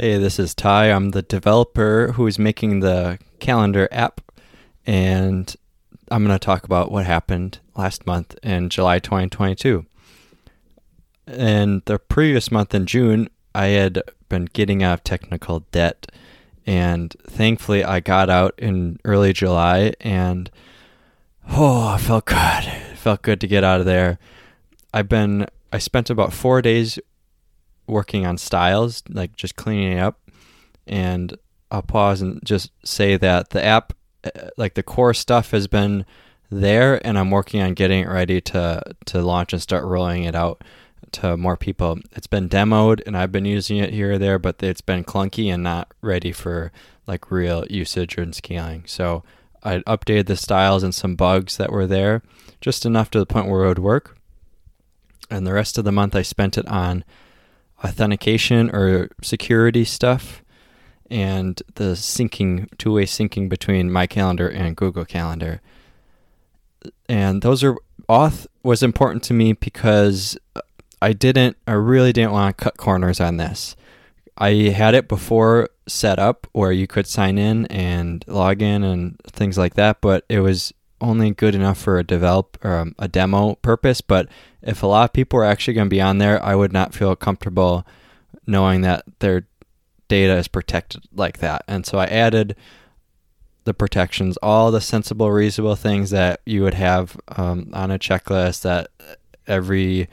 Hey, this is Ty. I'm the developer who's making the calendar app, and I'm going to talk about what happened last month in July 2022. And the previous month in June, I had been getting out of technical debt, and thankfully, I got out in early July, and oh, I felt good. It felt good to get out of there. I've been, I spent about four days working on styles, like just cleaning it up. And I'll pause and just say that the app, uh, like the core stuff, has been there, and I'm working on getting it ready to to launch and start rolling it out to more people. It's been demoed, and I've been using it here or there, but it's been clunky and not ready for like real usage and scaling. So I updated the styles and some bugs that were there, just enough to the point where it would work. And the rest of the month, I spent it on authentication or security stuff and the syncing two-way syncing between my calendar and Google Calendar. And those are auth was important to me because I didn't I really didn't want to cut corners on this. I had it before set up where you could sign in and log in and things like that, but it was only good enough for a develop or um, a demo purpose. But if a lot of people are actually going to be on there, I would not feel comfortable knowing that their data is protected like that. And so I added the protections, all the sensible, reasonable things that you would have um, on a checklist that every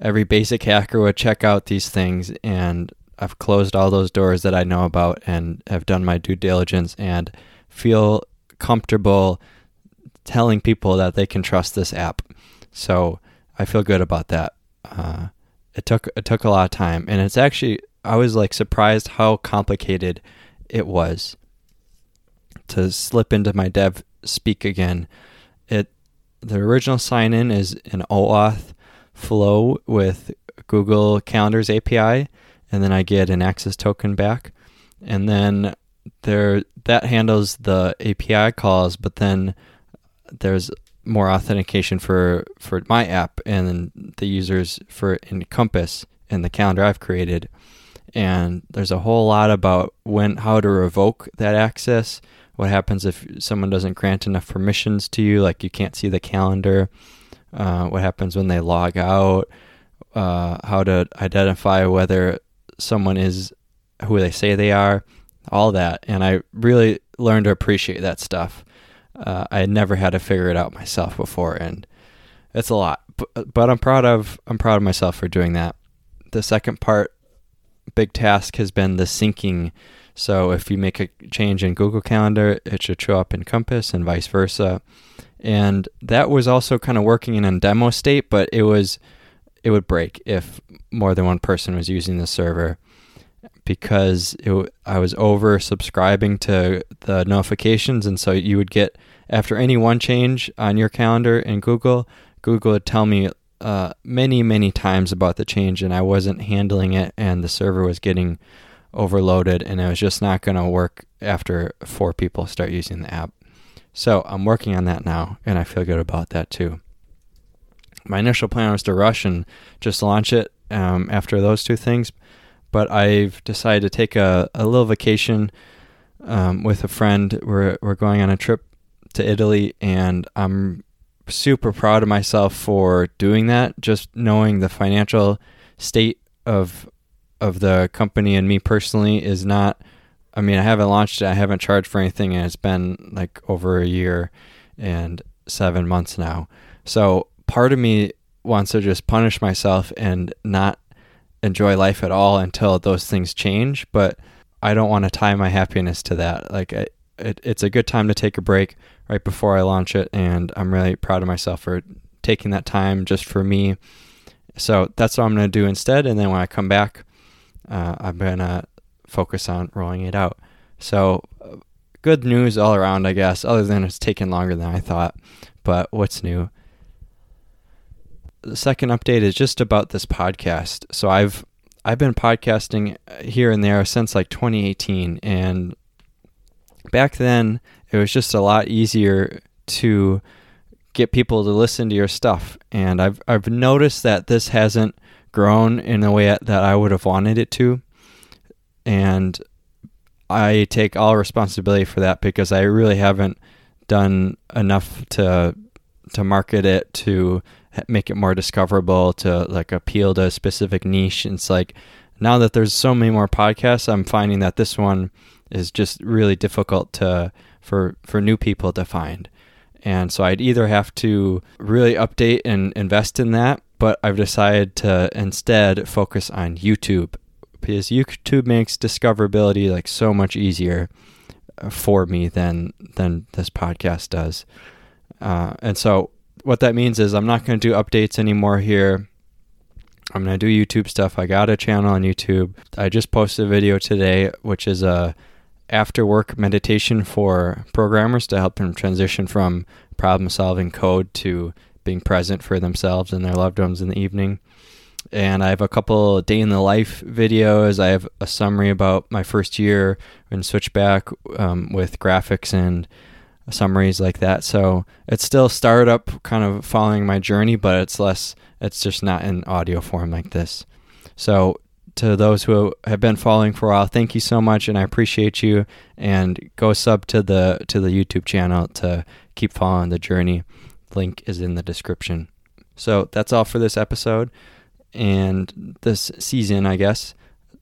every basic hacker would check out these things and I've closed all those doors that I know about and have done my due diligence and feel comfortable telling people that they can trust this app. So I feel good about that. Uh, it took it took a lot of time, and it's actually I was like surprised how complicated it was to slip into my dev speak again. It the original sign in is an OAuth flow with Google Calendars API, and then I get an access token back, and then there that handles the API calls, but then there's more authentication for for my app and the users for Encompass and the calendar I've created. And there's a whole lot about when how to revoke that access. What happens if someone doesn't grant enough permissions to you, like you can't see the calendar? Uh, what happens when they log out? Uh, how to identify whether someone is who they say they are, all that. And I really learned to appreciate that stuff uh, I had never had to figure it out myself before, and it's a lot. But, but I'm proud of I'm proud of myself for doing that. The second part, big task, has been the syncing. So if you make a change in Google Calendar, it should show up in Compass and vice versa. And that was also kind of working in a demo state, but it was it would break if more than one person was using the server because it, I was over subscribing to the notifications, and so you would get after any one change on your calendar in Google, Google would tell me uh, many many times about the change, and I wasn't handling it, and the server was getting overloaded, and it was just not going to work after four people start using the app. So I'm working on that now, and I feel good about that too. My initial plan was to rush and just launch it um, after those two things, but I've decided to take a, a little vacation um, with a friend. We're we're going on a trip to Italy, and I'm super proud of myself for doing that. Just knowing the financial state of of the company and me personally is not. I mean, I haven't launched it. I haven't charged for anything, and it's been like over a year and seven months now. So part of me wants to just punish myself and not enjoy life at all until those things change. But I don't want to tie my happiness to that. Like, I, it, it's a good time to take a break right before I launch it, and I'm really proud of myself for taking that time just for me. So that's what I'm going to do instead. And then when I come back, uh, I'm going to focus on rolling it out. So, uh, good news all around, I guess, other than it's taken longer than I thought. But what's new? The second update is just about this podcast. So I've I've been podcasting here and there since like 2018 and back then it was just a lot easier to get people to listen to your stuff and I've I've noticed that this hasn't grown in the way that I would have wanted it to. and I take all responsibility for that because I really haven't done enough to to market it to make it more discoverable to like appeal to a specific niche. It's like now that there's so many more podcasts, I'm finding that this one is just really difficult to for for new people to find. And so I'd either have to really update and invest in that, but I've decided to instead focus on YouTube because YouTube makes discoverability like so much easier uh, for me than than this podcast does. Uh, and so what that means is I'm not going to do updates anymore here. I'm going to do YouTube stuff. I got a channel on YouTube. I just posted a video today, which is a after work meditation for programmers to help them transition from problem solving code to being present for themselves and their loved ones in the evening. And I have a couple day in the life videos. I have a summary about my first year in Switchback um, with graphics and summaries like that. So it's still startup kind of following my journey, but it's less, it's just not in audio form like this. So to those who have been following for a while, thank you so much, and I appreciate you. And go sub to the to the YouTube channel to keep following the journey. Link is in the description. So that's all for this episode and this season, I guess.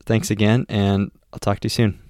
Thanks again, and I'll talk to you soon.